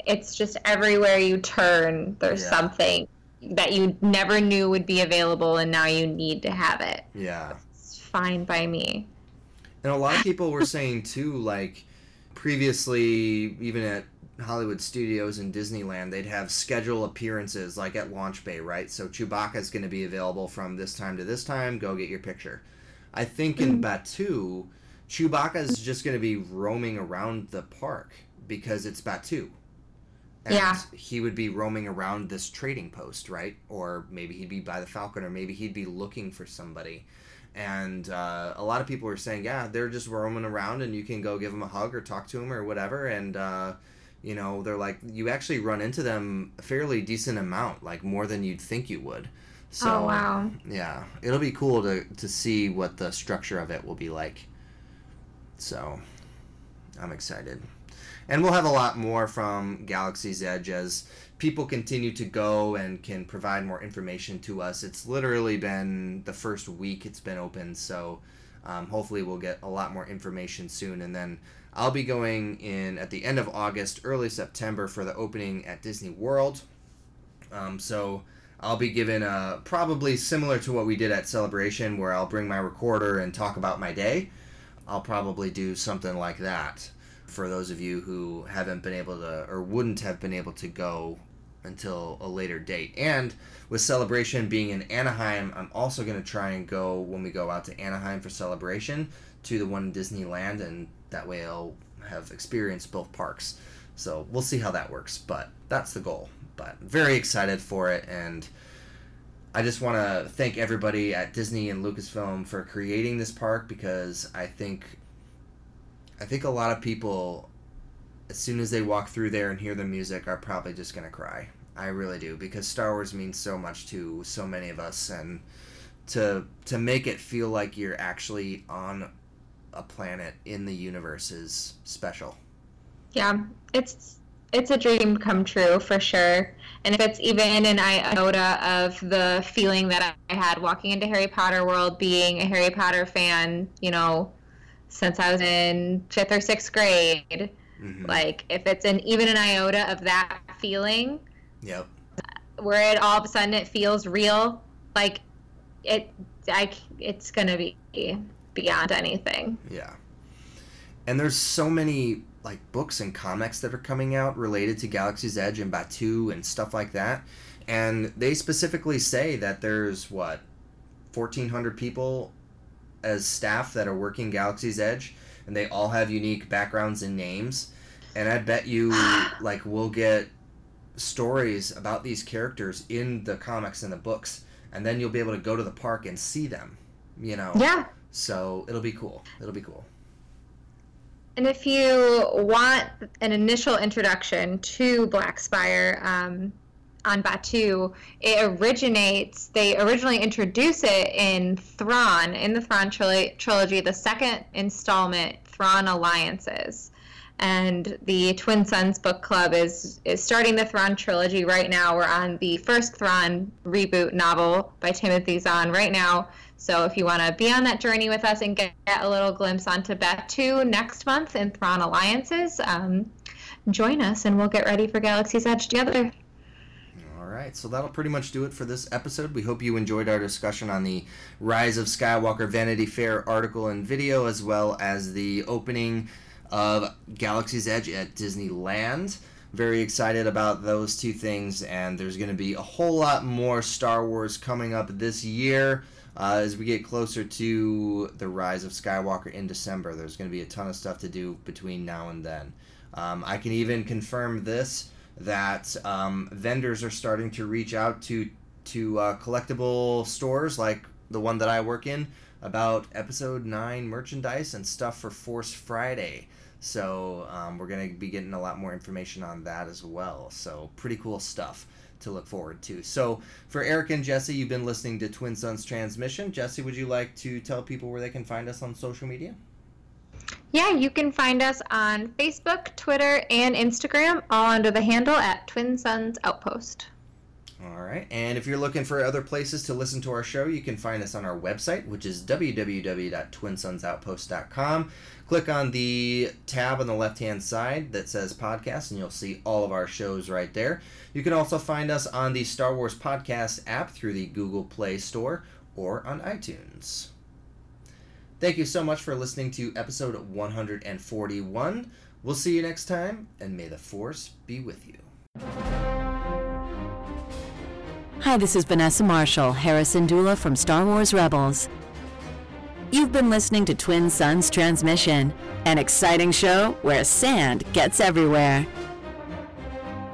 it's just everywhere you turn, there's Yeah. something that you never knew would be available, and now you need to have it. yeah. It's fine by me. And a lot of people were saying too, like previously, even at Hollywood Studios and Disneyland, they'd have schedule appearances like at Launch Bay, right? So Chewbacca's going to be available from this time to this time. Go get your picture. I think in Batuu, Chewbacca's just going to be roaming around the park because it's Batuu. And Yeah. he would be roaming around this trading post, right? Or maybe he'd be by the Falcon, or maybe he'd be looking for somebody and uh, a lot of people are saying, yeah, they're just roaming around, and you can go give them a hug or talk to them or whatever. And uh, you know, they're like, you actually run into them a fairly decent amount, like more than you'd think you would. So, oh wow. Yeah, it'll be cool to to see what the structure of it will be like. So, I'm excited. And we'll have a lot more from Galaxy's Edge as people continue to go and can provide more information to us. It's literally been the first week it's been open, so um, hopefully we'll get a lot more information soon. And then I'll be going in at the end of August, early September for the opening at Disney World. Um, so I'll be given a probably similar to what we did at Celebration, where I'll bring my recorder and talk about my day. I'll probably do something like that for those of you who haven't been able to or wouldn't have been able to go until a later date. And with Celebration being in Anaheim, I'm also going to try and go when we go out to Anaheim for Celebration to the one in Disneyland, and that way I'll have experienced both parks. So we'll see how that works, but that's the goal. But very excited for it, and I just want to thank everybody at Disney and Lucasfilm for creating this park because I think I think a lot of people as soon as they walk through there and hear the music are probably just to cry. I really do because Star Wars means so much to so many of us and to to make it feel like you're actually on a planet in the universe is special. Yeah, it's it's a dream come true for sure. And if it's even an iota of the feeling that I had walking into Harry Potter world, being a Harry Potter fan, you know, since I was in fifth or sixth grade, Mhm. like if it's an even an iota of that feeling, Yep. where it all of a sudden it feels real, like it, I, it's gonna be beyond anything. Yeah. And there's so many like books and comics that are coming out related to Galaxy's Edge and Batuu and stuff like that. And they specifically say that there's what 1400 people as staff that are working Galaxy's Edge and they all have unique backgrounds and names. And I bet you (gasps) like we'll get stories about these characters in the comics and the books and then you'll be able to go to the park and see them, you know. Yeah. So it'll be cool. It'll be cool. And if you want an initial introduction to Black Spire um, on Batuu, it originates, they originally introduce it in Thrawn, in the Thrawn trilo- trilogy, the second installment, Thrawn Alliances. And the Twin Suns Book Club is, is starting the Thrawn trilogy right now. We're on the first Thrawn reboot novel by Timothy Zahn right now. So if you want to be on that journey with us and get, a little glimpse onto Batuu next month in Thrawn Alliances, um, join us and we'll get ready for Galaxy's Edge together. All right, so that'll pretty much do it for this episode. We hope you enjoyed our discussion on the Rise of Skywalker Vanity Fair article and video, as well as the opening of Galaxy's Edge at Disneyland. Very excited about those two things, and there's going to be a whole lot more Star Wars coming up this year. Uh, as we get closer to the Rise of Skywalker in December, there's going to be a ton of stuff to do between now and then. Um, I can even confirm this that um, vendors are starting to reach out to to uh, collectible stores like the one that I work in about episode 9 merchandise and stuff for Force Friday. So um, we're going to be getting a lot more information on that as well. So pretty cool stuff to look forward to. So for Eric and Jesse, you've been listening to Twin Suns Transmission. Jesse, would you like to tell people where they can find us on social media? Yeah, you can find us on Facebook, Twitter, and Instagram, all under the handle at Twin Suns Outpost. All right. And if you're looking for other places to listen to our show, you can find us on our website, which is www.twinsunsoutpost.com. Click on the tab on the left hand side that says podcast, and you'll see all of our shows right there. You can also find us on the Star Wars Podcast app through the Google Play Store or on iTunes. Thank you so much for listening to episode 141. We'll see you next time, and may the Force be with you. Hi, this is Vanessa Marshall, Hera Syndulla from Star Wars Rebels. You've been listening to Twin Suns Transmission, an exciting show where sand gets everywhere.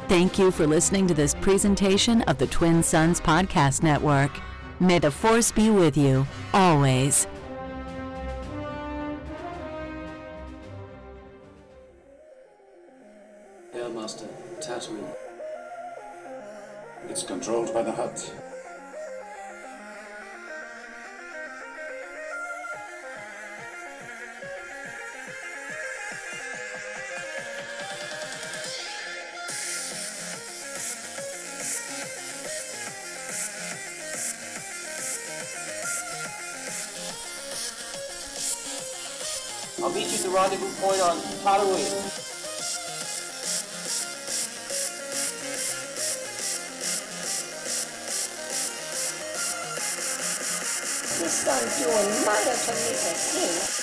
Thank you for listening to this presentation of the Twin Suns Podcast Network. May the Force be with you, always. It's controlled by the Hutt. I'll meet you at the rendezvous point on Tatooine. This son's doing murder to me again.